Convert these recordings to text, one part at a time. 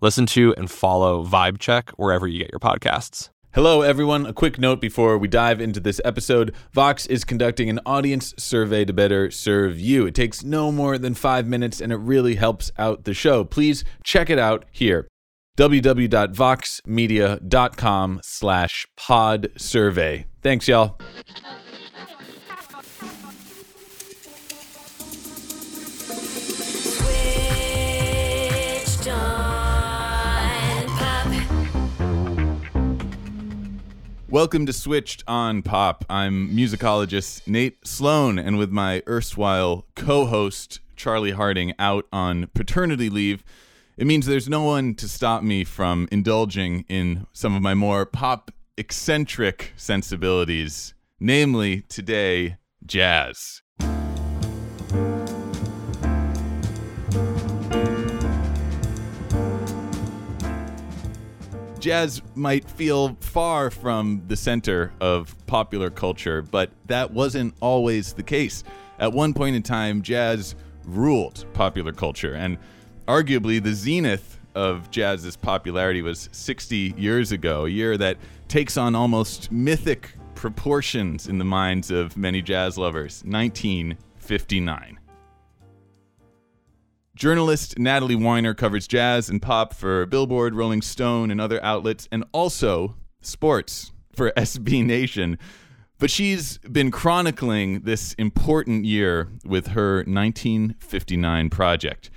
Listen to and follow Vibe Check wherever you get your podcasts. Hello, everyone. A quick note before we dive into this episode Vox is conducting an audience survey to better serve you. It takes no more than five minutes and it really helps out the show. Please check it out here www.voxmedia.com slash pod survey. Thanks, y'all. Welcome to Switched on Pop. I'm musicologist Nate Sloan, and with my erstwhile co host Charlie Harding out on paternity leave, it means there's no one to stop me from indulging in some of my more pop eccentric sensibilities, namely today, jazz. Jazz might feel far from the center of popular culture, but that wasn't always the case. At one point in time, jazz ruled popular culture, and arguably the zenith of jazz's popularity was 60 years ago, a year that takes on almost mythic proportions in the minds of many jazz lovers 1959. Journalist Natalie Weiner covers jazz and pop for Billboard, Rolling Stone, and other outlets, and also sports for SB Nation. But she's been chronicling this important year with her 1959 project.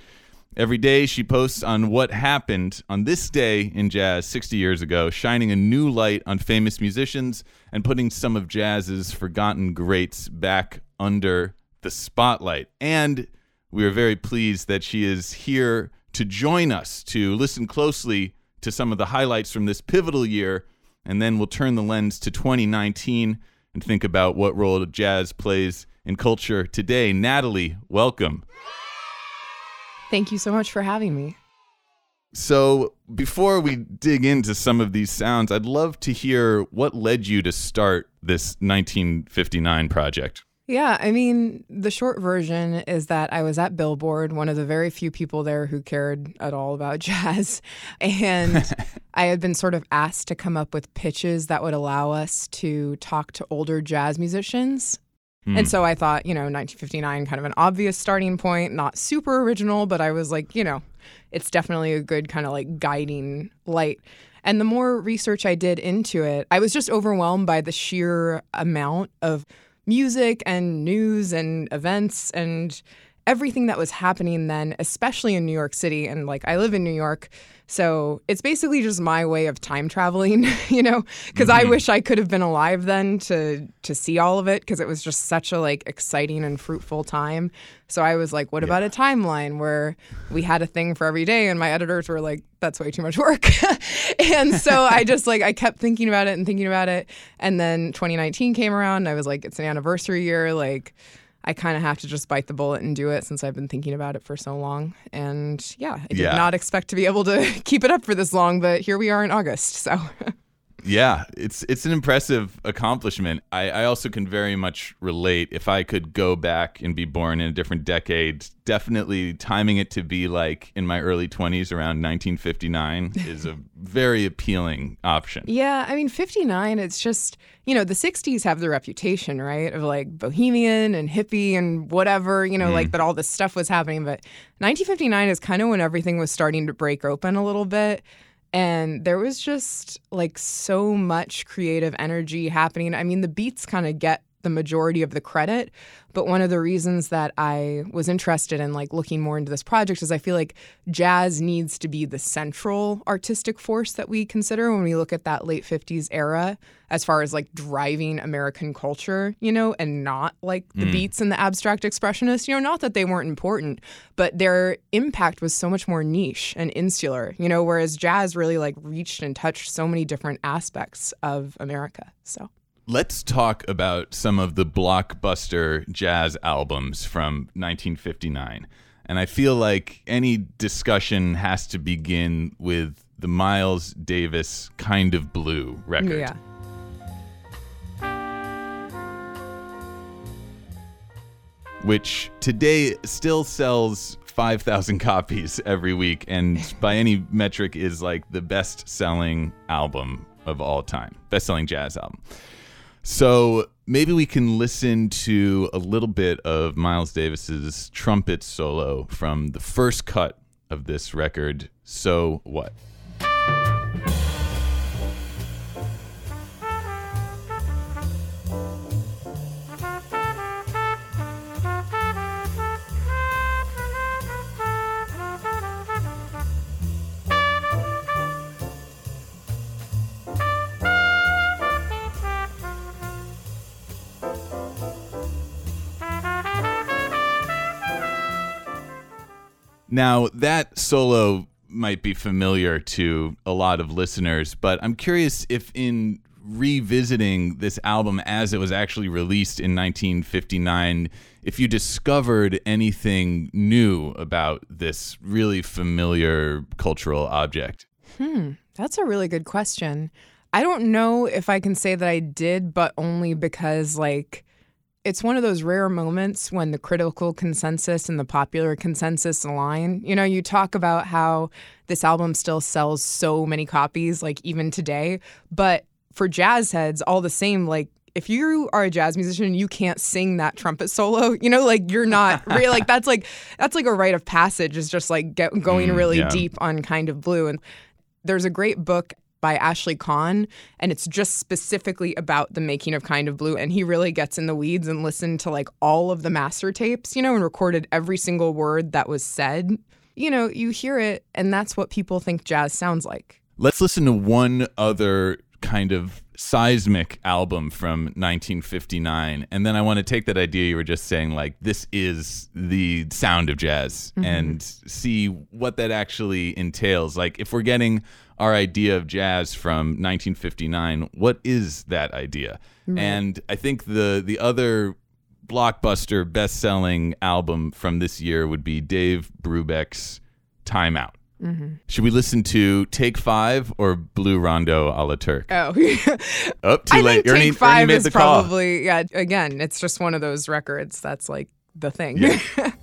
Every day she posts on what happened on this day in jazz 60 years ago, shining a new light on famous musicians and putting some of jazz's forgotten greats back under the spotlight. And we are very pleased that she is here to join us to listen closely to some of the highlights from this pivotal year, and then we'll turn the lens to 2019 and think about what role jazz plays in culture today. Natalie, welcome. Thank you so much for having me. So, before we dig into some of these sounds, I'd love to hear what led you to start this 1959 project. Yeah, I mean, the short version is that I was at Billboard, one of the very few people there who cared at all about jazz. And I had been sort of asked to come up with pitches that would allow us to talk to older jazz musicians. Hmm. And so I thought, you know, 1959, kind of an obvious starting point, not super original, but I was like, you know, it's definitely a good kind of like guiding light. And the more research I did into it, I was just overwhelmed by the sheer amount of music and news and events and everything that was happening then, especially in New York City. And like, I live in New York. So it's basically just my way of time traveling, you know, because I mm-hmm. wish I could have been alive then to to see all of it because it was just such a like exciting and fruitful time. So I was like, what about a timeline where we had a thing for every day? And my editors were like, that's way too much work. and so I just like I kept thinking about it and thinking about it. And then 2019 came around and I was like, it's an anniversary year, like I kind of have to just bite the bullet and do it since I've been thinking about it for so long. And yeah, I did Yeah. not expect to be able to keep it up for this long, but here we are in August. So Yeah, it's it's an impressive accomplishment. I, I also can very much relate. If I could go back and be born in a different decade, definitely timing it to be like in my early 20s around 1959 is a very appealing option. yeah, I mean, 59, it's just, you know, the 60s have the reputation, right, of like bohemian and hippie and whatever, you know, like mm. that all this stuff was happening. But 1959 is kind of when everything was starting to break open a little bit. And there was just like so much creative energy happening. I mean, the beats kind of get the majority of the credit. But one of the reasons that I was interested in like looking more into this project is I feel like jazz needs to be the central artistic force that we consider when we look at that late 50s era as far as like driving American culture, you know, and not like the hmm. beats and the abstract expressionists, you know, not that they weren't important, but their impact was so much more niche and insular, you know, whereas jazz really like reached and touched so many different aspects of America. So Let's talk about some of the blockbuster jazz albums from 1959. And I feel like any discussion has to begin with the Miles Davis Kind of Blue record. yeah. which today still sells 5,000 copies every week and by any metric is like the best selling album of all time, best selling jazz album. So maybe we can listen to a little bit of Miles Davis's trumpet solo from the first cut of this record, So What? Now, that solo might be familiar to a lot of listeners, but I'm curious if in revisiting this album as it was actually released in 1959, if you discovered anything new about this really familiar cultural object. Hmm, That's a really good question. I don't know if I can say that I did, but only because, like, it's one of those rare moments when the critical consensus and the popular consensus align. You know, you talk about how this album still sells so many copies, like, even today, but for jazz heads, all the same, like, if you are a jazz musician you can't sing that trumpet solo, you know, like you're not really like that's like that's like a rite of passage. Is just like get, going mm, really yeah. deep on kind of blue. And there's a great book by Ashley Kahn, and it's just specifically about the making of Kind of Blue. And he really gets in the weeds and listened to like all of the master tapes, you know, and recorded every single word that was said. You know, you hear it, and that's what people think jazz sounds like. Let's listen to one other kind of seismic album from 1959 and then I want to take that idea you were just saying like this is the sound of jazz mm-hmm. and see what that actually entails. Like if we're getting our idea of jazz from 1959 what is that idea? And I think the the other blockbuster best-selling album from this year would be Dave Brubeck's Time Out Mm-hmm. should we listen to Take Five or Blue Rondo a la Turk? Oh, Oh, too I late. think Ernie, Take Ernie Five made is the call. probably yeah. Again, it's just one of those records that's like the thing. Yeah.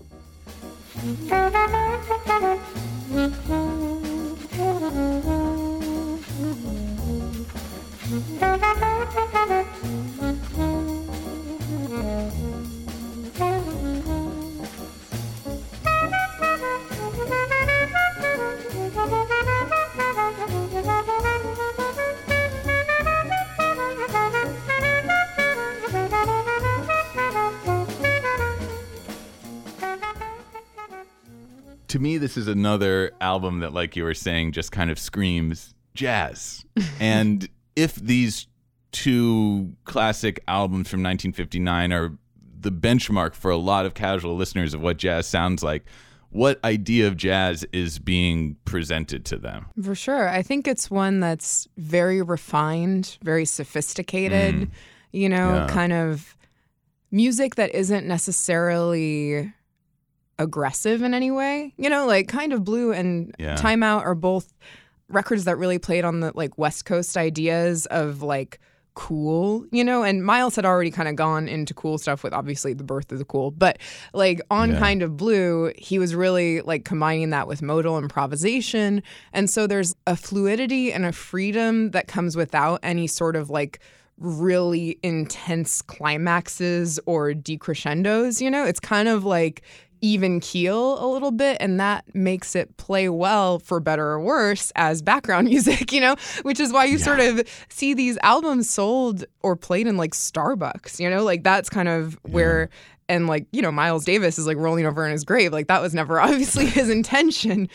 to me, this is another album that, like you were saying, just kind of screams jazz. and if these two classic albums from 1959 are the benchmark for a lot of casual listeners of what jazz sounds like, what idea of jazz is being presented to them? For sure. I think it's one that's very refined, very sophisticated, you know, Mm. Yeah. kind of music that isn't necessarily aggressive in any way. You know, like kind of blue and Yeah. Time Out are both records that really played on the like West Coast ideas of like cool, you know, and Miles had already kind of gone into cool stuff with obviously the birth of the cool, but like on Yeah. kind of blue, he was really like combining that with modal improvisation. And so there's a fluidity and a freedom that comes without any sort of like really intense climaxes or decrescendos, you know? It's kind of like even keel a little bit and that makes it play well for better or worse as background music you know? Which is why you sort of see these albums sold or played in like starbucks you know? Like that's kind of where and like you know miles davis is like rolling over in his grave. Like that was never obviously his intention.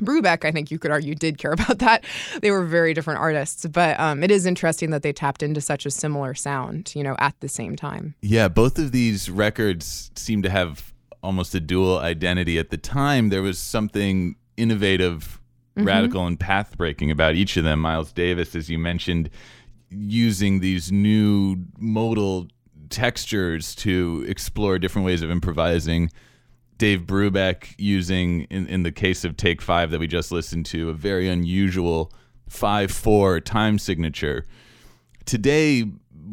Brubeck i think you could argue did care about that. They were very different artists but um, it is interesting that they tapped into such a similar sound you know at the same time. Yeah, both of these records seem to have almost a dual identity. At the time, there was something innovative, mm-hmm. radical, and path breaking about each of them. Miles Davis, as you mentioned, using these new modal textures to explore different ways of improvising. Dave Brubeck using, in, in the case of Take Five that we just listened to, a very unusual 5 4 time signature today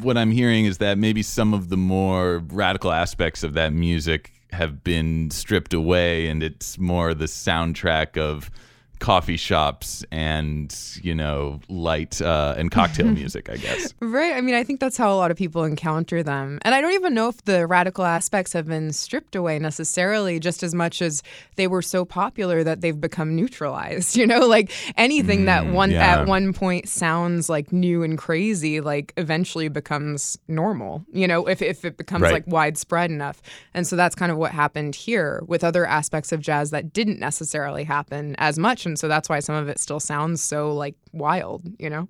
what i'm hearing is that maybe some of the more radical aspects of that music have been stripped away and it's more the soundtrack of coffee shops and you know light uh, and cocktail music i guess Right. I mean, I think that's how a lot of people encounter them. And I don't even know if the radical aspects have been stripped away necessarily, just as much as they were so popular that they've become neutralized. You know, like anything that one yeah. at one point sounds like new and crazy, like eventually becomes normal, you know, if, if it becomes Right. like widespread enough. And so that's kind of what happened here with other aspects of jazz that didn't necessarily happen as much. And so that's why some of it still sounds so like wild, you know?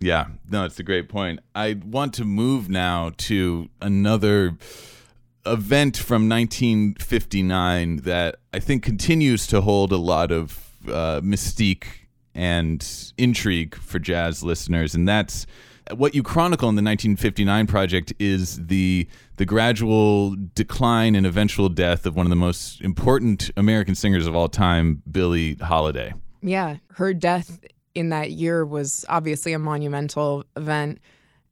Yeah, no, it's a great point. I want to move now to another event from 1959 that I think continues to hold a lot of uh, mystique and intrigue for jazz listeners, and that's what you chronicle in the 1959 project is the the gradual decline and eventual death of one of the most important American singers of all time, Billie Holiday. Yeah, her death in that year was obviously a monumental event.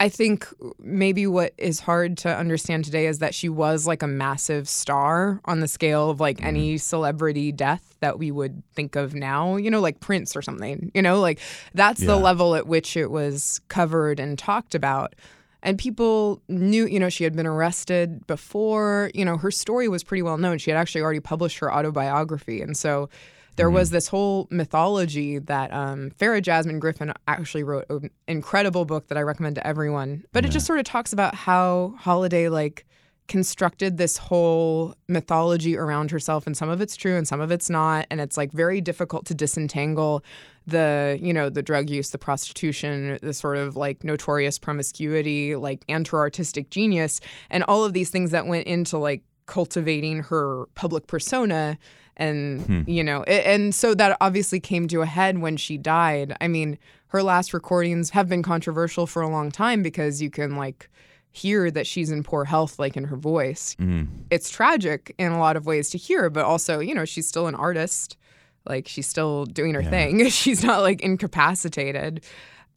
I think maybe what is hard to understand today is that she was like a massive star on the scale of like any mm-hmm. celebrity death that we would think of now, you know, like Prince or something, you know, like that's the level at which it was covered and talked about. And people knew, you know, she had been arrested before. You know, her story was pretty well known. She had actually already published her autobiography. And so there was this whole mythology that um, Farah Jasmine Griffin actually wrote an incredible book that I recommend to everyone. But it just sort of talks about how Holiday, like, constructed this whole mythology around herself and some of it's true and some of it's not and it's like very difficult to disentangle the you know the drug use the prostitution the sort of like notorious promiscuity like and her artistic genius and all of these things that went into like cultivating her public persona and hmm. you know a- and so that obviously came to a head when she died. I mean her last recordings have been controversial for a long time because you can like hear that she's in poor health like in her voice. Mm. It's tragic in a lot of ways to hear but also you know she's still an artist. Like she's still doing her thing. She's not like incapacitated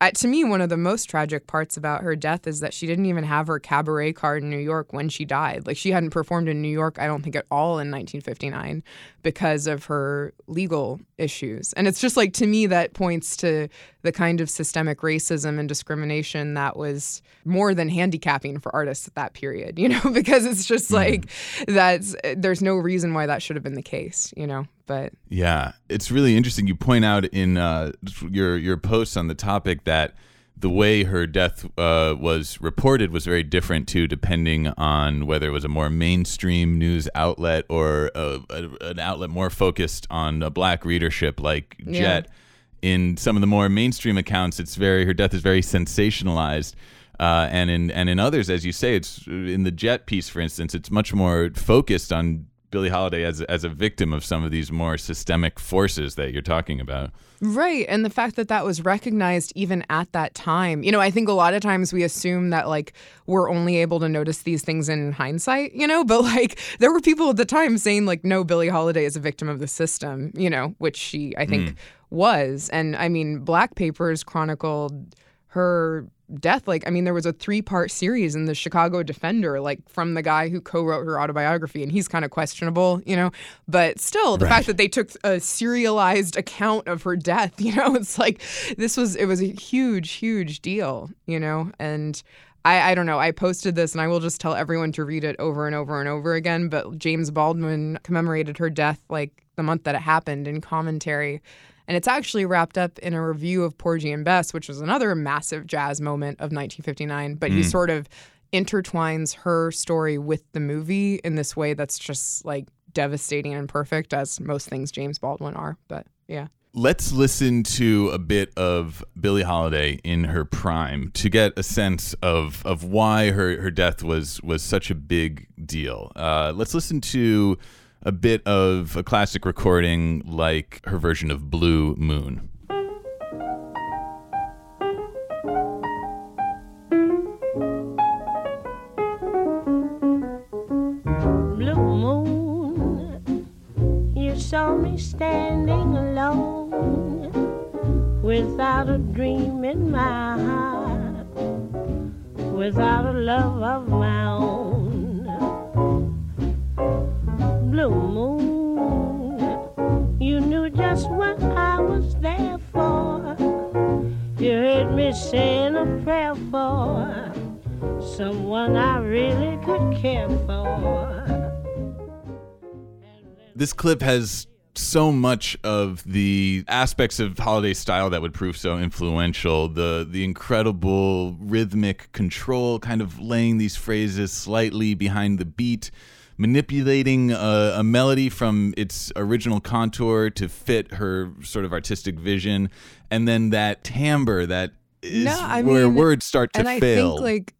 uh, to me one of the most tragic parts about her death is that she didn't even have her cabaret card in new york when she died. Like she hadn't performed in new york i don't think at all in 1959 because of her legal issues. And it's just like to me that points to the kind of systemic racism and discrimination that was more than handicapping for artists at that period you know because it's just like that's there's no reason why that should have been the case you know but Yeah, it's really interesting. You point out in uh, your your posts on the topic that the way her death uh, was reported was very different too, depending on whether it was a more mainstream news outlet or a, a, an outlet more focused on a black readership like Yeah. Jet. In some of the more mainstream accounts, it's very her death is very sensationalized. Uh, and in and in others, as you say, it's in the Jet piece, for instance, it's much more focused on Billie Holiday as as a victim of some of these more systemic forces that you're talking about. Right. And the fact that that was recognized even at that time. You know, I think a lot of times we assume that like we're only able to notice these things in hindsight, you know, but like there were people at the time saying like no Billie Holiday is a victim of the system, you know, which she I think hmm. was. And I mean, Black Papers chronicled her death like i mean there was a three part series in the chicago defender like from the guy who co-wrote her autobiography and he's kind of questionable you know but still the fact that they took a serialized account of her death you know it's like this was it was a huge huge deal you know and I, I don't know. I posted this and I will just tell everyone to read it over and over and over again. But James Baldwin commemorated her death like the month that it happened in commentary. And it's actually wrapped up in a review of Porgy and Bess, which was another massive jazz moment of 1959. But he sort of intertwines her story with the movie in this way that's just like devastating and perfect, as most things James Baldwin are. But yeah. Let's listen to a bit of Billie Holiday in her prime to get a sense of of why her, her death was was such a big deal. Uh, let's listen to a bit of a classic recording like her version of Blue Moon. blue moon. You saw me standing alone without a dream in my heart, without a love of my own. Blue moon, you knew just what I was there for. You heard me saying a prayer for someone I really could care for. This clip has so much of the aspects of holiday style that would prove so influential the the incredible rhythmic control kind of laying these phrases slightly behind the beat manipulating a, a melody from its original contour to fit her sort of artistic vision and then that timbre that is No, I where mean, words start to and I think like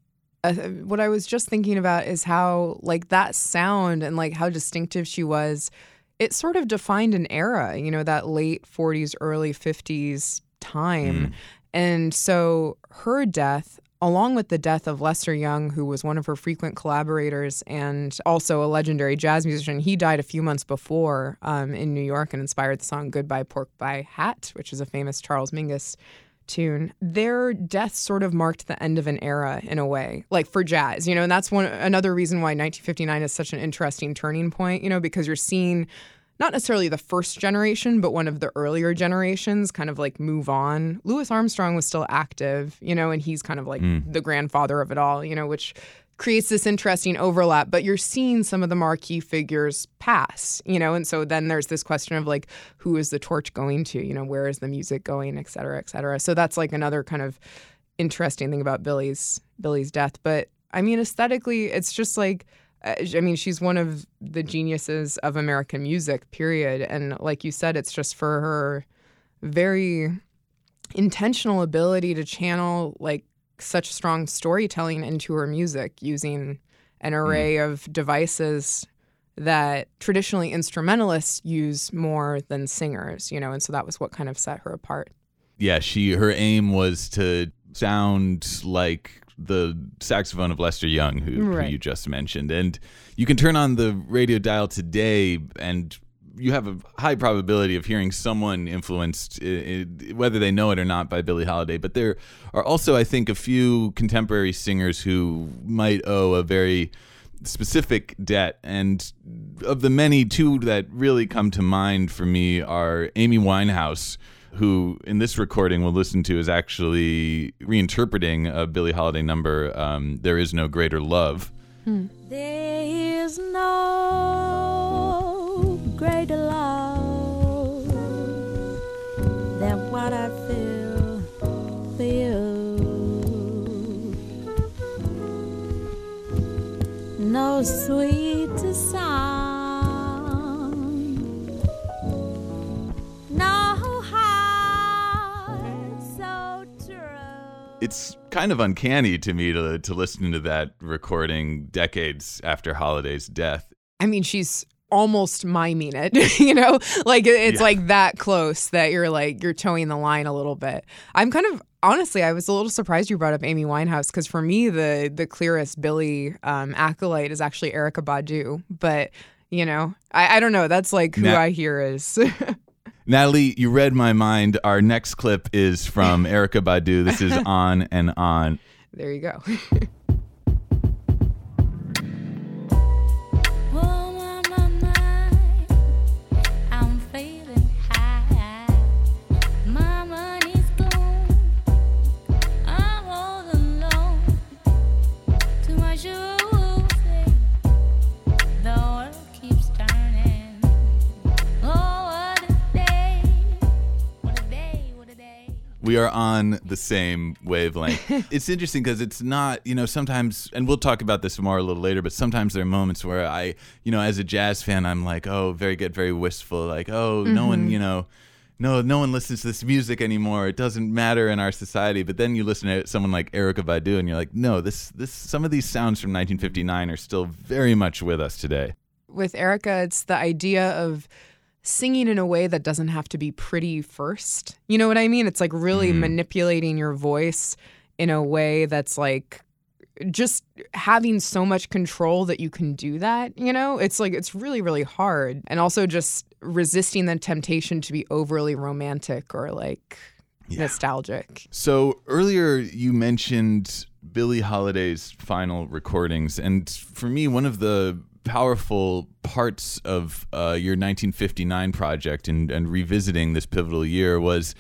uh, what I was just thinking about is how like that sound and like how distinctive she was. It sort of defined an era, you know, that late 40s, early 50s time. And so her death, along with the death of Lester Young, who was one of her frequent collaborators and also a legendary jazz musician, he died a few months before um, in New York and inspired the song Goodbye Pork Pie Hat, which is a famous Charles Mingus tune. Their deaths sort of marked the end of an era in a way, like for jazz, you know, and that's one another reason why 1959 is such an interesting turning point, you know, because you're seeing not necessarily the first generation, but one of the earlier generations kind of like move on. Louis Armstrong was still active, you know, and he's kind of like hmm. the grandfather of it all, you know, which creates this interesting overlap. But you're seeing some of the marquee figures pass, you know, and so then there's this question of like, who is the torch going to, you know, where is the music going, et cetera, et cetera. So that's like another kind of interesting thing about Billie's Billie's death. But I mean, aesthetically, it's just like Uh, I mean, she's one of the geniuses of American music, period. And like you said, it's just for her very intentional ability to channel like such strong storytelling into her music using an mm-hmm. array of devices that traditionally instrumentalists use more than singers, you know, and so that was what kind of set her apart. yeah, she her aim was to sound like the saxophone of Lester Young, who, who you just mentioned. And you can turn on the radio dial today, and you have a high probability of hearing someone influenced, whether they know it or not, by Billie Holiday. But there are also, I think, a few contemporary singers who might owe a very specific debt. And of the many, two that really come to mind for me are Amy Winehouse, who in this recording we'll listen to is actually reinterpreting a Billie Holiday number, um, There Is No Greater Love. There is no greater love than what I feel for you. No sweeter sound, kind of uncanny to me to, to listen to that recording decades after Holiday's death. I mean, she's almost miming it, you know? Like it's Yeah. like that close that you're like you're toeing the line a little bit. I'm kind of honestly, I was a little surprised you brought up Amy Winehouse because for me the the clearest Billie um, acolyte is actually Erykah Badu, but you know, I, I don't know. That's like who Now- I hear is. Natalie, you read my mind. Our next clip is from Erykah Badu. This is On and On. there you go. We are on the same wavelength. it's interesting because it's not, you know, sometimes, and we'll talk about this more a little later, but sometimes there are moments where I, you know, as a jazz fan, I'm like, oh, very good, very wistful. Like, oh, no one, mm-hmm. you know, no, no one listens to this music anymore. It doesn't matter in our society. But then you listen to someone like Erykah Badu, and you're like, no, this, this, some of these sounds from 1959 are still very much with us today. With Erykah, it's the idea of singing in a way that doesn't have to be pretty first. You know what I mean? It's like really mm-hmm. manipulating your voice in a way that's like just having so much control that you can do that, you know? It's like it's really really hard. And also just resisting the temptation to be overly romantic or like nostalgic. So earlier you mentioned Billie Holiday's final recordings, and for me, one of the powerful parts of uh, your 1959 project and, and revisiting this pivotal year was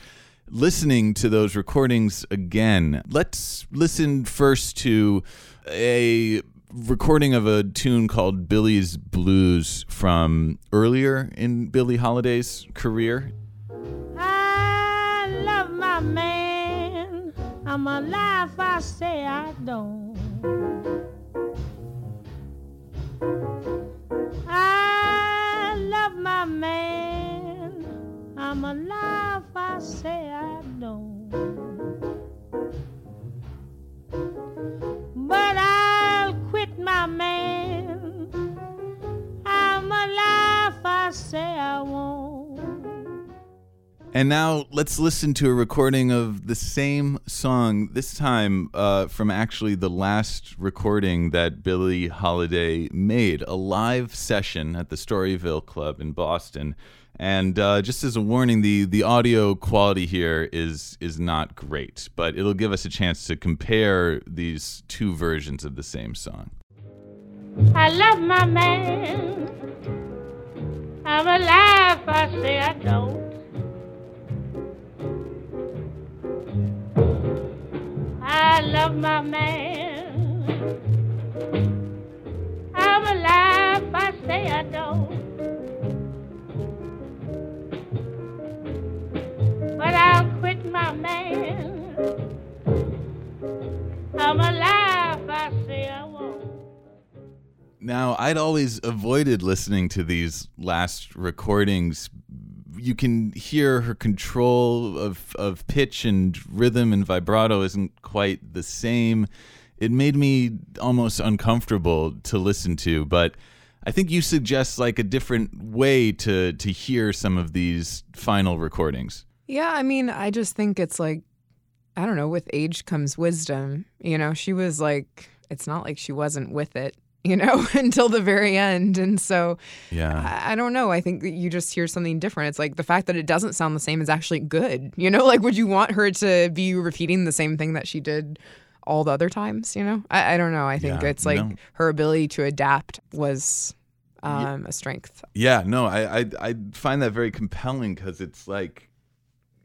listening to those recordings again. Let's listen first to a recording of a tune called Billie's Blues from earlier in Billie Holiday's career. I love my man. I'm alive, I say I don't. I love my man. I'm alive, I say I don't. But I'll quit my man. I'm alive, I say I won't. And now let's listen to a recording of the same song, this time uh, from actually the last recording that Billie Holiday made, a live session at the Storyville Club in Boston. And uh, just as a warning, the, the audio quality here is is not great, but it'll give us a chance to compare these two versions of the same song. I love my man. I'm alive, I say I don't. I love my man. I'm alive, I say I don't. But I'll quit my man. I'm alive, I say I won't. Now, I'd always avoided listening to these last recordings. You can hear her control of, of pitch and rhythm and vibrato isn't quite the same. It made me almost uncomfortable to listen to, but I think you suggest like a different way to to hear some of these final recordings. Yeah, I mean, I just think it's like, I don't know, with age comes wisdom. You know, she was like, it's not like she wasn't with it, you know, until the very end. And so Yeah. I, I don't know. I think that you just hear something different. It's like the fact that it doesn't sound the same is actually good. You know, like would you want her to be repeating the same thing that she did all the other times? You know, I, I don't know. I think Yeah, it's like no. her ability to adapt was um, a strength. Yeah, no, I I, I find that very compelling because it's like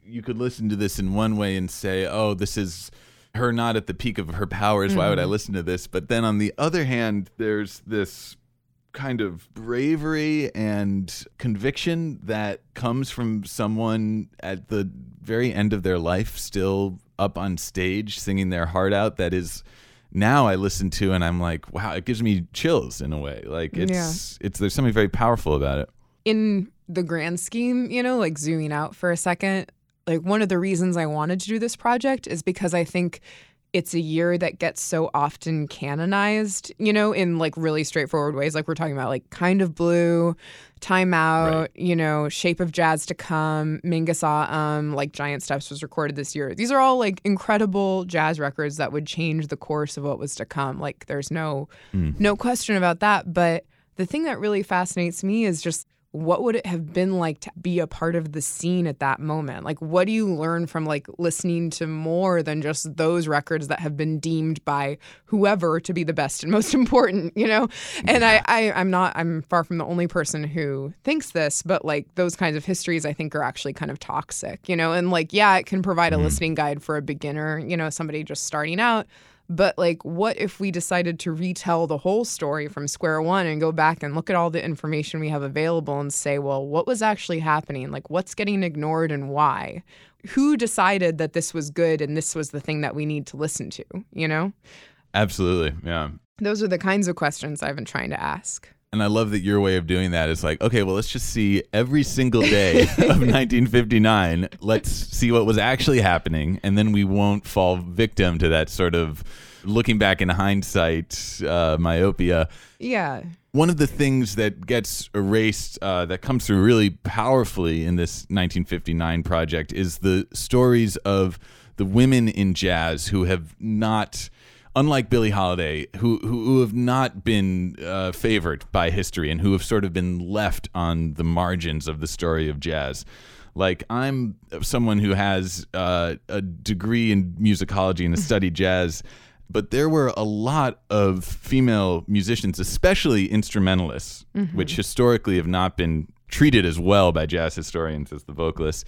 you could listen to this in one way and say, "Oh, this is her not at the peak of her powers. Why would I mm-hmm. listen to this?" But then on the other hand, there's this kind of bravery and conviction that comes from someone at the very end of their life still up on stage singing their heart out that is now I listen to and I'm like, wow, it gives me chills in a way. Like it's it's there's something very powerful about it. in the grand scheme, you know, like zooming out for a second, like one of the reasons I wanted to do this project is because I think it's a year that gets so often canonized, you know, in like really straightforward ways. Like we're talking about like Kind of Blue, Time Out, Right. you know, Shape of Jazz to Come, Mingus Um, like Giant Steps was recorded this year. These are all like incredible jazz records that would change the course of what was to come. Like there's no no question about that. But the thing that really fascinates me is just what would it have been like to be a part of the scene at that moment? Like, what do you learn from like listening to more than just those records that have been deemed by whoever to be the best and most important, you know? And I, I, I'm not, I'm far from the only person who thinks this, but like those kinds of histories I think are actually kind of toxic, you know? And like, yeah, it can provide a mm-hmm. listening guide for a beginner, you know, somebody just starting out. But like, what if we decided to retell the whole story from square one and go back and look at all the information we have available and say, well, what was actually happening? Like, what's getting ignored and why? Who decided that this was good and this was the thing that we need to listen to? You know? Absolutely. Yeah. Those are the kinds of questions I've been trying to ask. And I love that your way of doing that is like, okay, well, let's just see every single day of 1959. Let's see what was actually happening. And then we won't fall victim to that sort of looking back in hindsight uh, myopia. Yeah. One of the things that gets erased, uh, that comes through really powerfully in this 1959 project, is the stories of the women in jazz who have not unlike Billie Holiday, who who, who have not been uh, favored by history and who have sort of been left on the margins of the story of jazz. Like I'm someone who has uh, a degree in musicology and has studied jazz, but there were a lot of female musicians, especially instrumentalists, which historically have not been treated as well by jazz historians as the vocalists.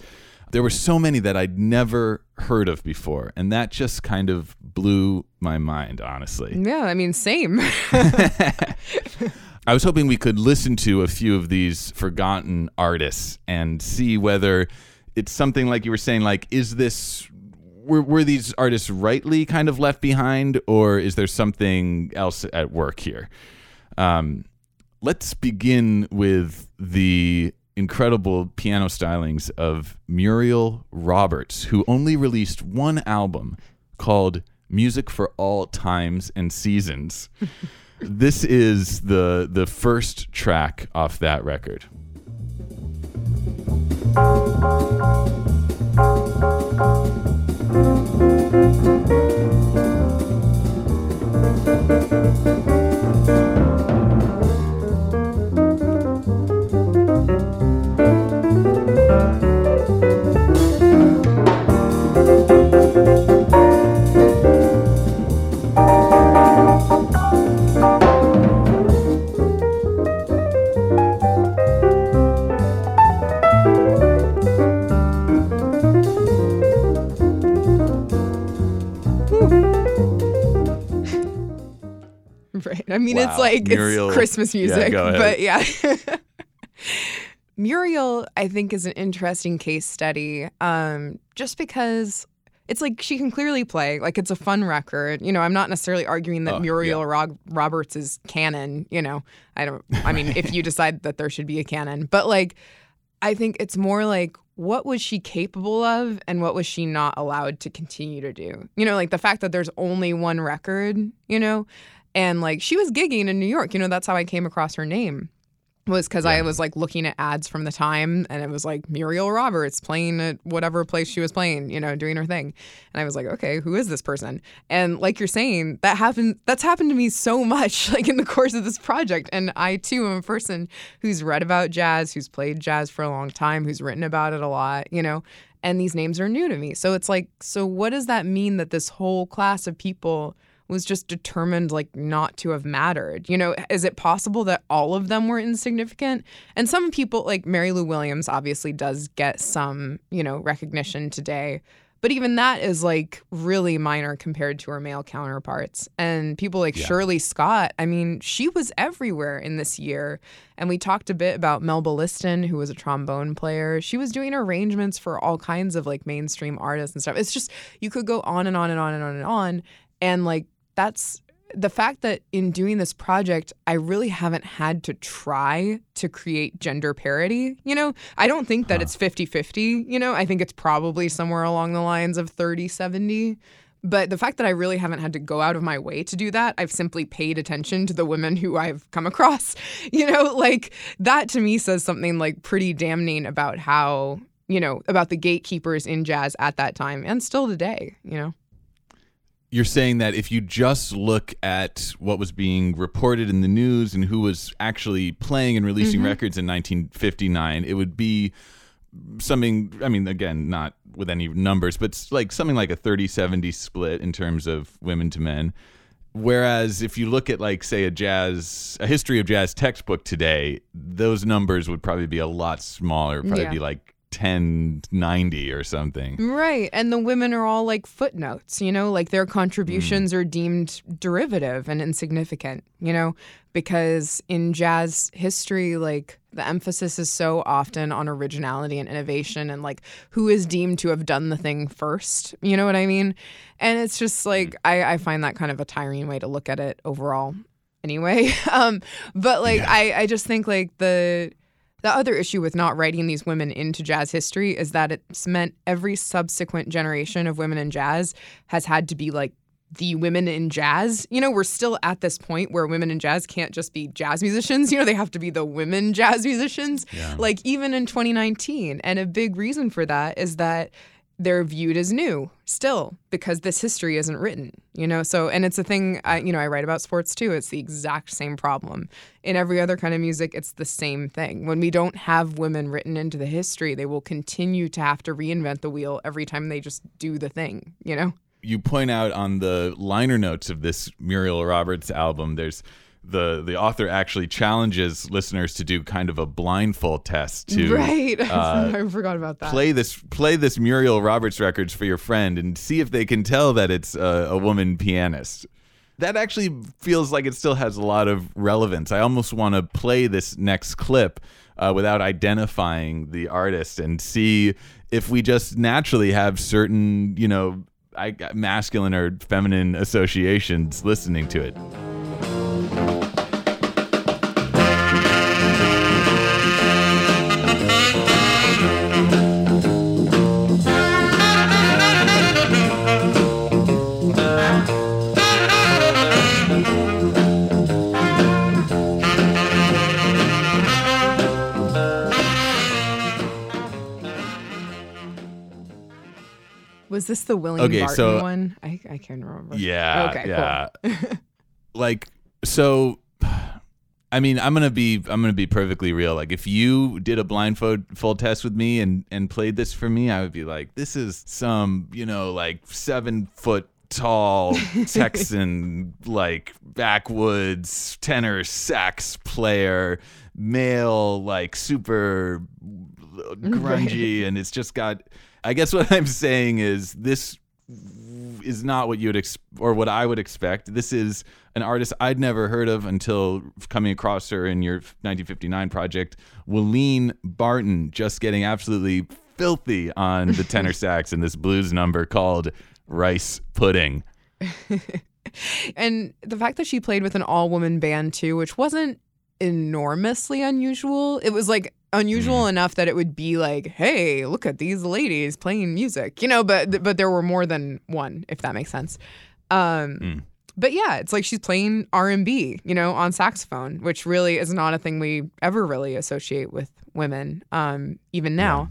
There were so many that I'd never heard of before, and that just kind of blew my mind, honestly. Yeah. I mean, same. I was hoping we could listen to a few of these forgotten artists and see whether it's something like you were saying, like, is this were, were these artists rightly kind of left behind, or is there something else at work here? Um, let's begin with the incredible piano stylings of Muriel Roberts, who only released one album called Music for All Times and Seasons. this is the the first track off that record. I mean, Wow. it's like Muriel- it's Christmas Yeah, music, ahead. but yeah. Muriel, I think, is an interesting case study um, just because it's like she can clearly play. Like, it's a fun record. You know, I'm not necessarily arguing that Oh, Muriel Rog- Roberts is canon. You know, I don't, I mean, if you decide that there should be a canon, but like, I think it's more like what was she capable of and what was she not allowed to continue to do? You know, like the fact that there's only one record, you know, and like she was gigging in New York. You know, that's how I came across her name. Was because I was like looking at ads from the time and it was like Muriel Roberts playing at whatever place she was playing, you know, doing her thing. And I was like, okay, who is this person? And like you're saying, that happened that's happened to me so much like in the course of this project. And I too am a person who's read about jazz, who's played jazz for a long time, who's written about it a lot, you know, and these names are new to me. So it's like, so what does that mean that this whole class of people was just determined like not to have mattered. You know, is it possible that all of them were insignificant? And some people like Mary Lou Williams obviously does get some, you know, recognition today. But even that is like really minor compared to her male counterparts. And people like Shirley Scott, I mean, she was everywhere in this year. And we talked a bit about Melba Liston, who was a trombone player. She was doing arrangements for all kinds of like mainstream artists and stuff. It's just, you could go on and on and on and on and on. And like, that's the fact that in doing this project, I really haven't had to try to create gender parity. You know, I don't think that it's 50 50. You know, I think it's probably somewhere along the lines of 30 70. But the fact that I really haven't had to go out of my way to do that, I've simply paid attention to the women who I've come across. You know, like that to me says something like pretty damning about how, you know, about the gatekeepers in jazz at that time and still today, you know? You're saying that if you just look at what was being reported in the news and who was actually playing and releasing mm-hmm. records in 1959, it would be something, I mean, again, not with any numbers, but like something like a 30 70 split in terms of women to men. Whereas if you look at, like, say, a jazz, a history of jazz textbook today, those numbers would probably be a lot smaller, probably Yeah. be like 1090 or something. Right. And the women are all like footnotes, you know, like their contributions are deemed derivative and insignificant, you know, because in jazz history, like the emphasis is so often on originality and innovation and like who is deemed to have done the thing first. You know what I mean? And it's just like, I, I find that kind of a tiring way to look at it overall anyway. Um, but like, I, I just think like the, the other issue with not writing these women into jazz history is that it's meant every subsequent generation of women in jazz has had to be like the women in jazz. You know, we're still at this point where women in jazz can't just be jazz musicians. You know, they have to be the women jazz musicians. Like even in 2019. And a big reason for that is that they're viewed as new still because this history isn't written you know? So and it's a thing I, you know i write about sports too. It's the exact same problem. In every other kind of music it's the same thing. When we don't have women written into the history they will continue to have to reinvent the wheel every time they just do the thing you know? You point out on the liner notes of this Muriel Roberts album, there's the the author actually challenges listeners to do kind of a blindfold test to right uh, i forgot about that play this play this Muriel Roberts records for your friend and see if they can tell that it's a, a woman pianist. That actually feels like it still has a lot of relevance. I almost want to play this next clip uh, without identifying the artist and see if we just naturally have certain, you know, I, masculine or feminine associations listening to it. Was this the william Okay, barton so- one I, I can't remember Yeah. okay yeah. cool like so I mean, I'm gonna be I'm gonna be perfectly real. Like, if you did a blindfold full test with me and and played this for me, I would be like, this is some you know like seven foot tall Texan like backwoods tenor sax player, male like super grungy, and it's just got. I guess what I'm saying is this is not what you would ex- or what I would expect. This is an artist I'd never heard of until coming across her in your 1959 project, Willene Barton, just getting absolutely filthy on the tenor sax in this blues number called Rice Pudding. and the fact that she played with an all-woman band too which wasn't enormously unusual it was like unusual enough that it would be like hey look at these ladies playing music you know but but there were more than one if that makes sense. Um but yeah it's like she's playing r&b you know on saxophone which really is not a thing we ever really associate with women um even now.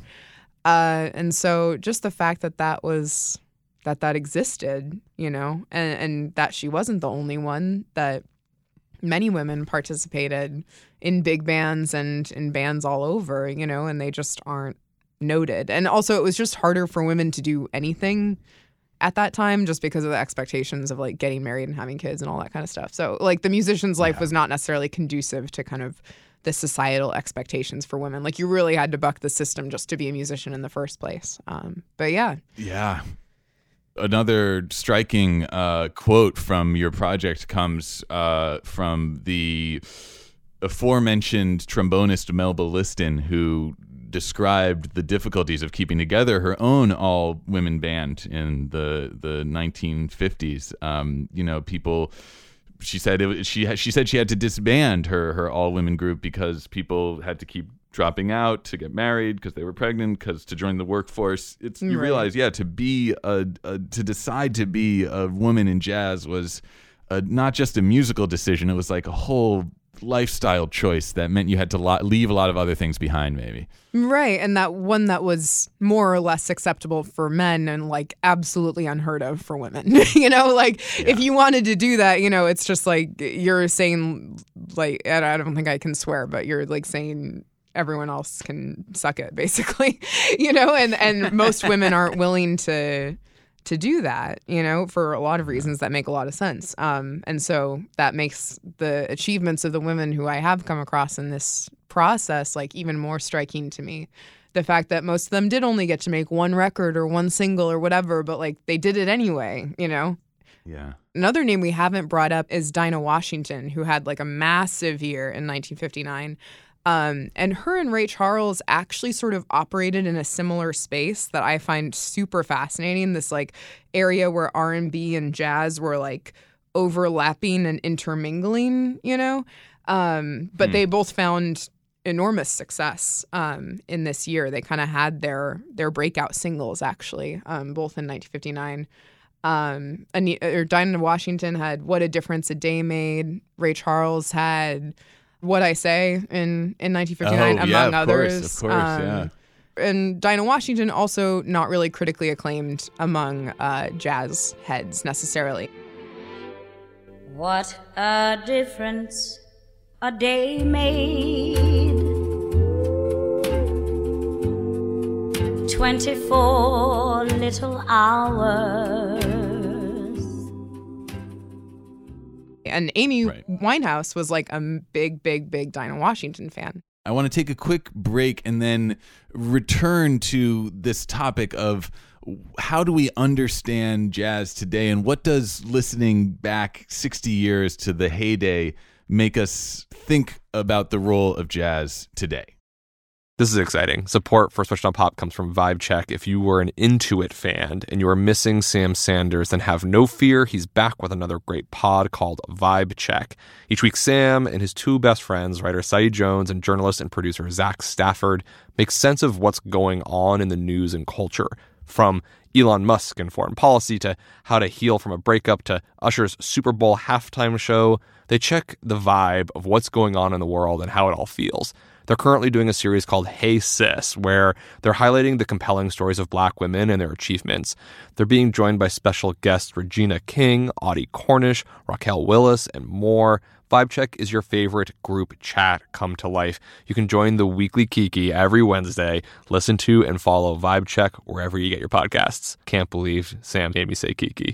Uh and so just the fact that that was that that existed, you know, and, and that she wasn't the only one, that many women participated in big bands and in bands all over, you know, and they just aren't noted. And also, it was just harder for women to do anything at that time just because of the expectations of like getting married and having kids and all that kind of stuff. So, like, the musician's life was not necessarily conducive to kind of the societal expectations for women. Like, you really had to buck the system just to be a musician in the first place. Um, but yeah, Yeah. Another striking uh, quote from your project comes uh, from the aforementioned trombonist Melba Liston, who described the difficulties of keeping together her own all women band in the the 1950s. Um, you know, people. She said it, she she said she had to disband her her all women group because people had to keep dropping out to get married because they were pregnant because to join the workforce. It's you Right. realize yeah to be a, a to decide to be a woman in jazz was a, not just a musical decision. It was like a whole lifestyle choice that meant you had to lo- leave a lot of other things behind. Maybe. Right. And that one that was more or less acceptable for men and like absolutely unheard of for women. you know, like if you wanted to do that, you know, it's just like you're saying, like, I don't think I can swear, but you're like saying, Everyone else can suck it, basically, you know, and and most women aren't willing to to do that, you know, for a lot of reasons that make a lot of sense. Um, and so that makes the achievements of the women who I have come across in this process like even more striking to me the fact that most of them did only get to make one record or one single or whatever, but like they did it anyway, you know? Yeah. Another name we haven't brought up is Dinah Washington, who had like a massive year in 1959. Um, and her and Ray Charles actually sort of operated in a similar space that I find super fascinating. This like area where R and B and jazz were like overlapping and intermingling, you know. Um, but they both found enormous success um, in this year. They kind of had their their breakout singles actually, um, both in 1959. Um, Ani- or Dinah Washington had "What a Difference a Day Made." Ray Charles had "What I Say" in in 1959, Oh, among yeah, of others. course, of course, Um, yeah. And Dinah Washington also not really critically acclaimed among uh, jazz heads necessarily. What a difference a day made. 24 little hours. And Amy Right. Winehouse was like a big, big, big Dinah Washington fan. I want to take a quick break and then return to this topic of how do we understand jazz today and what does listening back 60 years to the heyday make us think about the role of jazz today? This is exciting. Support for Switched on Pop comes from Vibe Check. If you were an Intuit fan and you are missing Sam Sanders, then have no fear. He's back with another great pod called Vibe Check. Each week, Sam and his two best friends, writer Saeed Jones and journalist and producer Zach Stafford, make sense of what's going on in the news and culture. From Elon Musk and foreign policy to how to heal from a breakup to Usher's Super Bowl halftime show, they check the vibe of what's going on in the world and how it all feels. They're currently doing a series called Hey Sis, where they're highlighting the compelling stories of black women and their achievements. They're being joined by special guests Regina King, Audie Cornish, Raquel Willis, and more. Vibe Check is your favorite group chat come to life. You can join the weekly Kiki every Wednesday. Listen to and follow Vibe Check wherever you get your podcasts. Can't believe Sam made me say Kiki.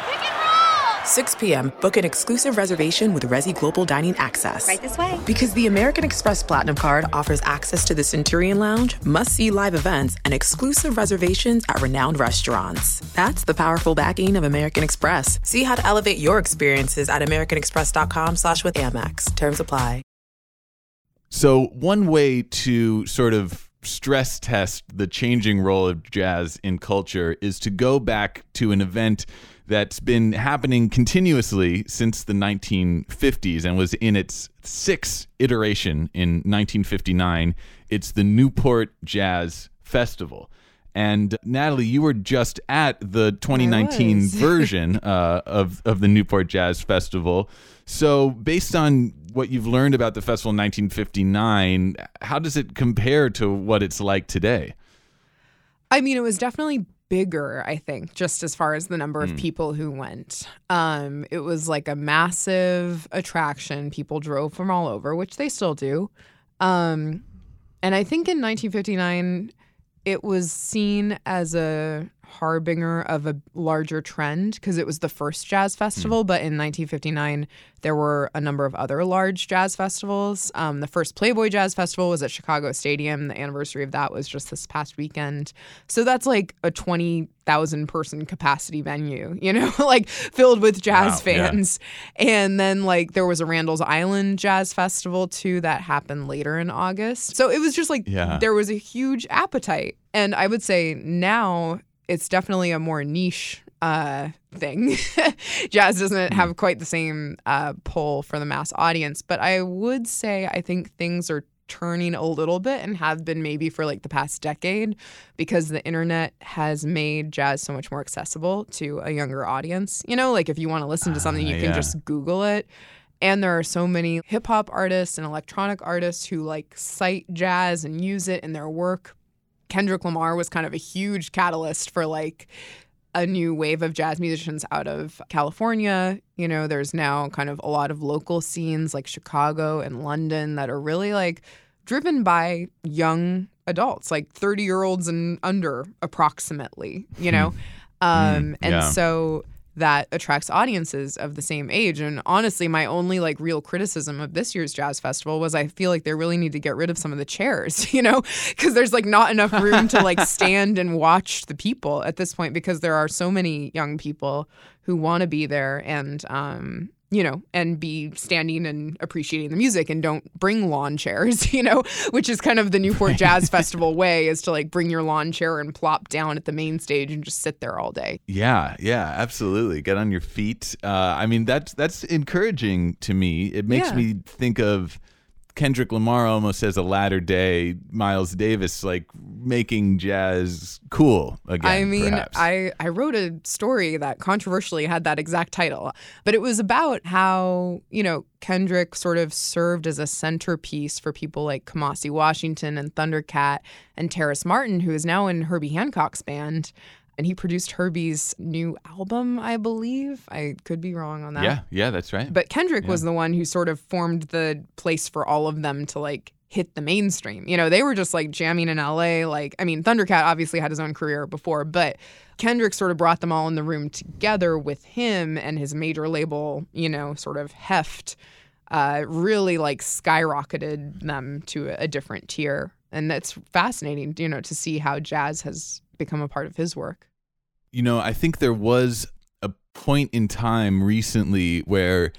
6 p.m., book an exclusive reservation with Resy Global Dining Access. Right this way. Because the American Express Platinum Card offers access to the Centurion Lounge, must see live events, and exclusive reservations at renowned restaurants. That's the powerful backing of American Express. See how to elevate your experiences at AmericanExpress.com slash with Amex. Terms apply. So, one way to sort of stress test the changing role of jazz in culture is to go back to an event that's been happening continuously since the 1950s and was in its sixth iteration in 1959. It's the Newport Jazz Festival. And Natalie, you were just at the 2019 version uh, of of the Newport Jazz Festival. So, based on what you've learned about the festival in 1959, how does it compare to what it's like today? I mean, it was definitely bigger, I think, just as far as the number of people who went. Um, it was like a massive attraction. People drove from all over, which they still do. Um, and I think in 1959, it was seen as a harbinger of a larger trend because it was the first jazz festival. But in 1959, there were a number of other large jazz festivals. Um, the first Playboy Jazz Festival was at Chicago Stadium. The anniversary of that was just this past weekend. So that's like a 20,000 person capacity venue, you know, like filled with jazz Wow, yeah. fans. And then like there was a Randall's Island Jazz Festival too that happened later in August. So it was just like Yeah. there was a huge appetite. And I would say now it's definitely a more niche uh, thing. Jazz doesn't have quite the same uh, pull for the mass audience, but I would say I think things are turning a little bit and have been maybe for like the past decade because the internet has made jazz so much more accessible to a younger audience. You know, like if you want to listen to something, you Ah, can just Google it. And there are so many hip hop artists and electronic artists who like cite jazz and use it in their work. Kendrick Lamar was kind of a huge catalyst for like a new wave of jazz musicians out of California. You know, there's now kind of a lot of local scenes like Chicago and London that are really like driven by young adults, like 30 year olds and under, approximately, you know? um, and yeah. so that attracts audiences of the same age. And honestly, my only like real criticism of this year's jazz festival was I feel like they really need to get rid of some of the chairs, you know, because there's like not enough room to like stand and watch the people at this point because there are so many young people who want to be there and um you know, and be standing and appreciating the music and don't bring lawn chairs, you know, which is kind of the Newport Jazz Festival way is to like bring your lawn chair and plop down at the main stage and just sit there all day. Yeah, yeah, absolutely. Get on your feet. Uh, I mean, that's that's encouraging to me. It makes Yeah. me think of Kendrick Lamar almost as a latter day Miles Davis, like making jazz cool again. I mean, perhaps. I, I wrote a story that controversially had that exact title, but it was about how, you know, Kendrick sort of served as a centerpiece for people like Kamasi Washington and Thundercat and Terrace Martin, who is now in Herbie Hancock's band. And he produced Herbie's new album, I believe. I could be wrong on that. yeah, yeah, that's right. But Kendrick was the one who sort of formed the place for all of them to like hit the mainstream. You know, they were just like jamming in LA. Like, I mean, Thundercat obviously had his own career before, but Kendrick sort of brought them all in the room together with him and his major label, you know, sort of heft, uh, really like skyrocketed them to a, a different tier. And that's fascinating, you know, to see how jazz has become a part of his work. You know, I think there was a point in time recently where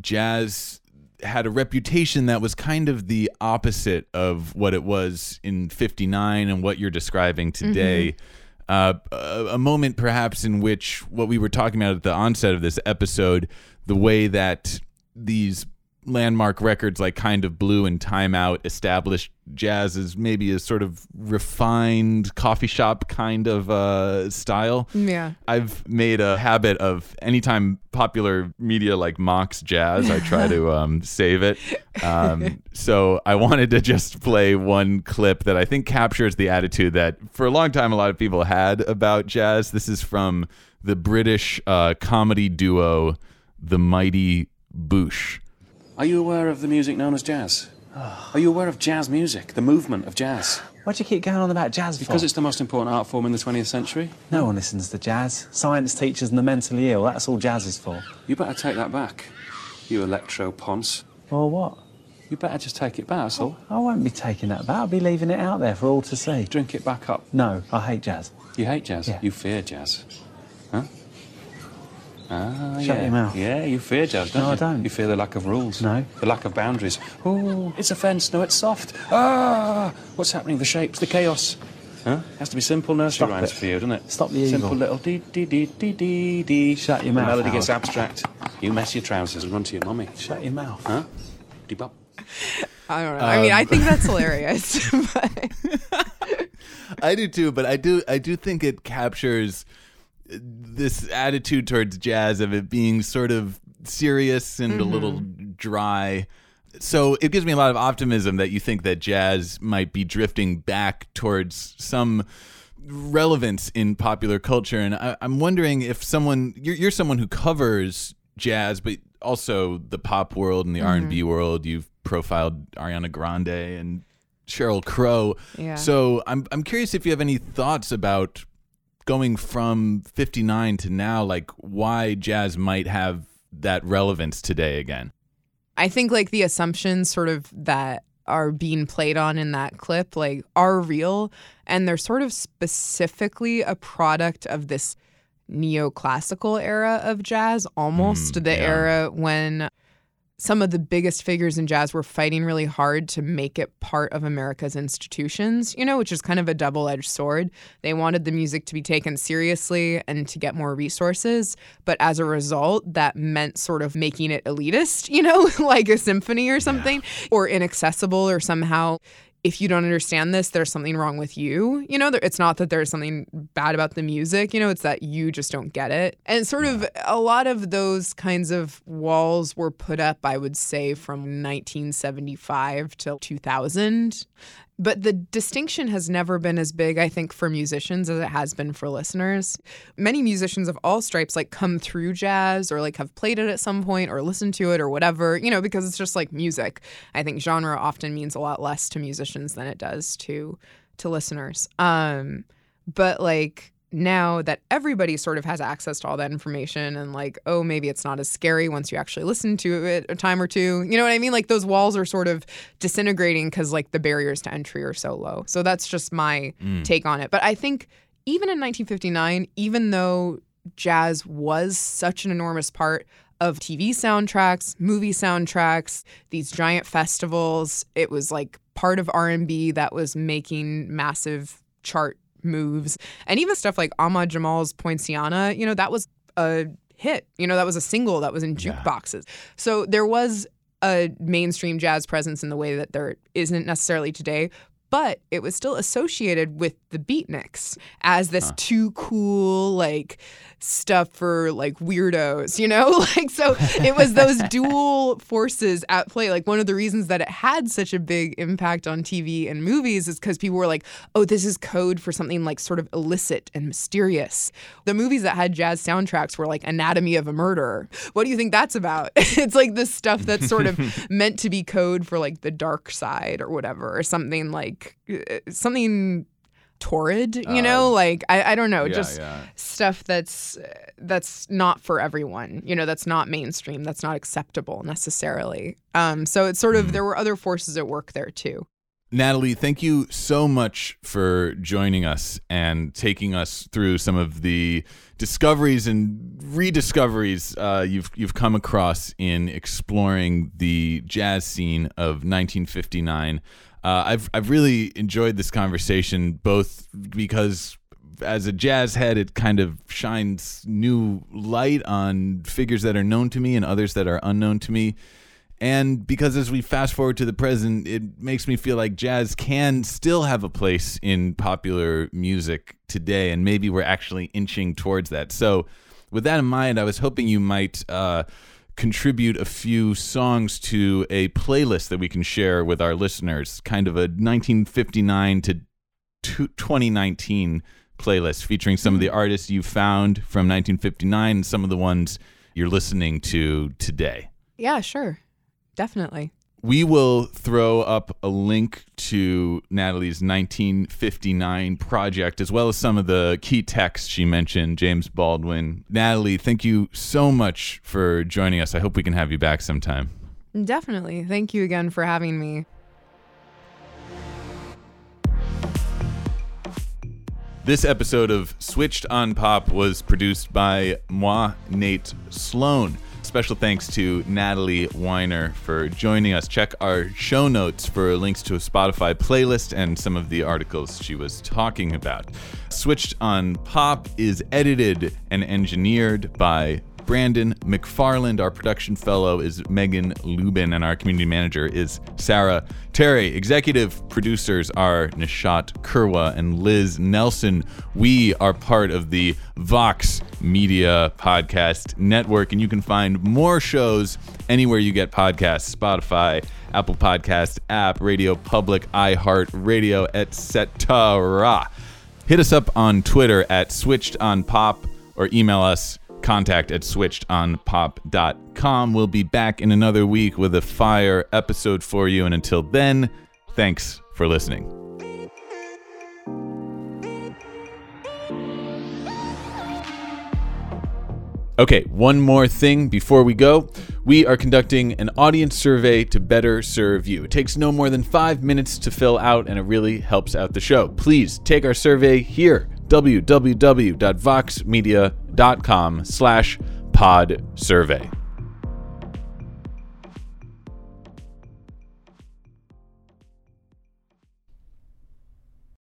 jazz had a reputation that was kind of the opposite of what it was in 59 and what you're describing today. Uh, a, a moment perhaps in which what we were talking about at the onset of this episode, the way that these landmark records like kind of blue and time out established jazz as maybe a sort of refined coffee shop kind of uh, style Yeah. I've made a habit of anytime popular media like mocks jazz, I try to um, save it. Um, so I wanted to just play one clip that I think captures the attitude that for a long time a lot of people had about jazz. This is from the British uh, comedy duo The Mighty Boosh. Are you aware of the music known as jazz? Ah. Are you aware of jazz music, the movement of jazz? Why do you keep going on about jazz for? Because it's the most important art form in the 20th century. No one listens to jazz. Science teachers and the mentally ill, that's all jazz is for. You better take that back, you electro ponce. Or what? You better just take it back, that's all. I won't be taking that back. I'll be leaving it out there for all to see. Drink it back up. No, I hate jazz. You hate jazz. Yeah. You fear jazz. Huh? Ah, Shut yeah. your mouth. Yeah, you fear jazz, don't No, you? I don't. You fear the lack of rules. No. The lack of boundaries. Oh, it's a fence. No, it's soft. Ah, what's happening? The shapes, the chaos. Huh? Has to be simple nursery Stop rhymes it. for you, doesn't it? Stop the Simple little dee dee dee dee dee dee. Shut your mouth. The mouth, melody gets abstract. You mess your trousers and run to your mummy. Shut your mouth. Huh? Dee-bop. I don't know. I mean, I think that's hilarious. I do too, but I do I do think it captures this attitude towards jazz of it being sort of serious and a little mm-hmm. dry. So it gives me a lot of optimism that you think that jazz might be drifting back towards some relevance in popular culture. And I, I'm wondering if someone you're, you're someone who covers jazz, but also the pop world and the R and B mm-hmm. world. You've profiled Ariana Grande and Sheryl Crow. Yeah. So I'm I'm curious if you have any thoughts about going from 59 to now, like why jazz might have that relevance today again. I think like the assumptions sort of that are being played on in that clip like are real and they're sort of specifically a product of this neoclassical era of jazz almost mm, the era when some of the biggest figures in jazz were fighting really hard to make it part of America's institutions, you know, which is kind of a double edged sword. They wanted the music to be taken seriously and to get more resources. But as a result, that meant sort of making it elitist, you know, like a symphony or something, or inaccessible or somehow. If you don't understand this, there's something wrong with you. You know, it's not that there's something bad about the music, you know, it's that you just don't get it. And sort of a lot of those kinds of walls were put up, I would say, from 1975 till 2000. But the distinction has never been as big, I think, for musicians as it has been for listeners. Many musicians of all stripes like come through jazz or like have played it at some point or listened to it or whatever, you know, because it's just like music. I think genre often means a lot less to musicians than it does to to listeners. Um, but like now that everybody sort of has access to all that information and like oh maybe it's not as scary once you actually listen to it a time or two. You know what i mean? Like those walls are sort of disintegrating because like the barriers to entry are so low. So that's just my mm. take on it. But i think even in 1959 even though jazz was such an enormous part of TV soundtracks, movie soundtracks, these giant festivals. It was like part of R&B that was making massive chart moves. And even stuff like Ahmad Jamal's Poinciana, you know, that was a hit. You know, that was a single that was in jukeboxes. So there was a mainstream jazz presence in the way that there isn't necessarily today. But it was still associated with the beatniks as this too cool, like stuff for like weirdos, you know? Like, so it was those dual forces at play. Like, one of the reasons that it had such a big impact on TV and movies is because people were like, oh, this is code for something like sort of illicit and mysterious. The movies that had jazz soundtracks were like Anatomy of a Murder. What do you think that's about? it's like this stuff that's sort of meant to be code for like the dark side or whatever, or something like uh, something torrid you know like I, I don't know yeah, just yeah. stuff that's that's not for everyone you know that's not mainstream that's not acceptable necessarily um so it's sort of there were other forces at work there too Natalie, thank you so much for joining us and taking us through some of the discoveries and rediscoveries uh, you've you've come across in exploring the jazz scene of 1959. Uh, I've I've really enjoyed this conversation both because as a jazz head, it kind of shines new light on figures that are known to me and others that are unknown to me. And because as we fast forward to the present, it makes me feel like jazz can still have a place in popular music today. And maybe we're actually inching towards that. So, with that in mind, I was hoping you might uh, contribute a few songs to a playlist that we can share with our listeners, kind of a 1959 to 2019 playlist featuring some of the mm-hmm. artists you found from 1959 and some of the ones you're listening to today. yeah sure. Definitely We will throw up a link to Natalie's 1959 project, as well as some of the key texts she mentioned, James Baldwin. Natalie, thank you so much for joining us. I hope we can have you back sometime. definitely thank you again for having me This episode of Switched on Pop was produced by moi, Nate Sloan. Special thanks to Natalie Weiner for joining us. Check our show notes for links to a Spotify playlist and some of the articles she was talking about. Switched on Pop is edited and engineered by Brandon McFarland. Our production fellow is Megan Lubin, and our community manager is Sarah Terry. Executive producers are Nishat Kurwa and Liz Nelson. We are part of the Vox Media Podcast Network, and you can find more shows anywhere you get podcasts Spotify, Apple Podcast app, Radio Public, iHeart Radio, etc. Hit us up on Twitter at Switched on Pop or email us contact at switchedonpop.com. We'll be back in another week with a fire episode for you. And until then, thanks for listening. Okay, one more thing before we go. We are conducting an audience survey to better serve you. It takes no more than five minutes to fill out, and it really helps out the show. Please take our survey here, www.voxmedia.com slash pod survey.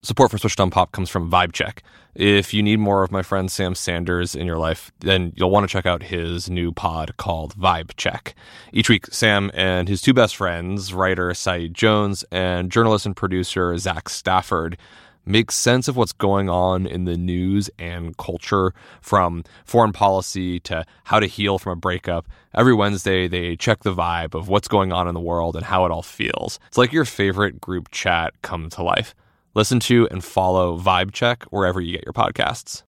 Support for Switched on Pop comes from Vibe Check. If you need more of my friend Sam Sanders in your life, then you'll want to check out his new pod called Vibe Check. Each week, Sam and his two best friends, writer Saeed Jones and journalist and producer Zach Stafford, make sense of what's going on in the news and culture from foreign policy to how to heal from a breakup. Every Wednesday, they check the vibe of what's going on in the world and how it all feels. It's like your favorite group chat come to life. Listen to and follow Vibe Check wherever you get your podcasts.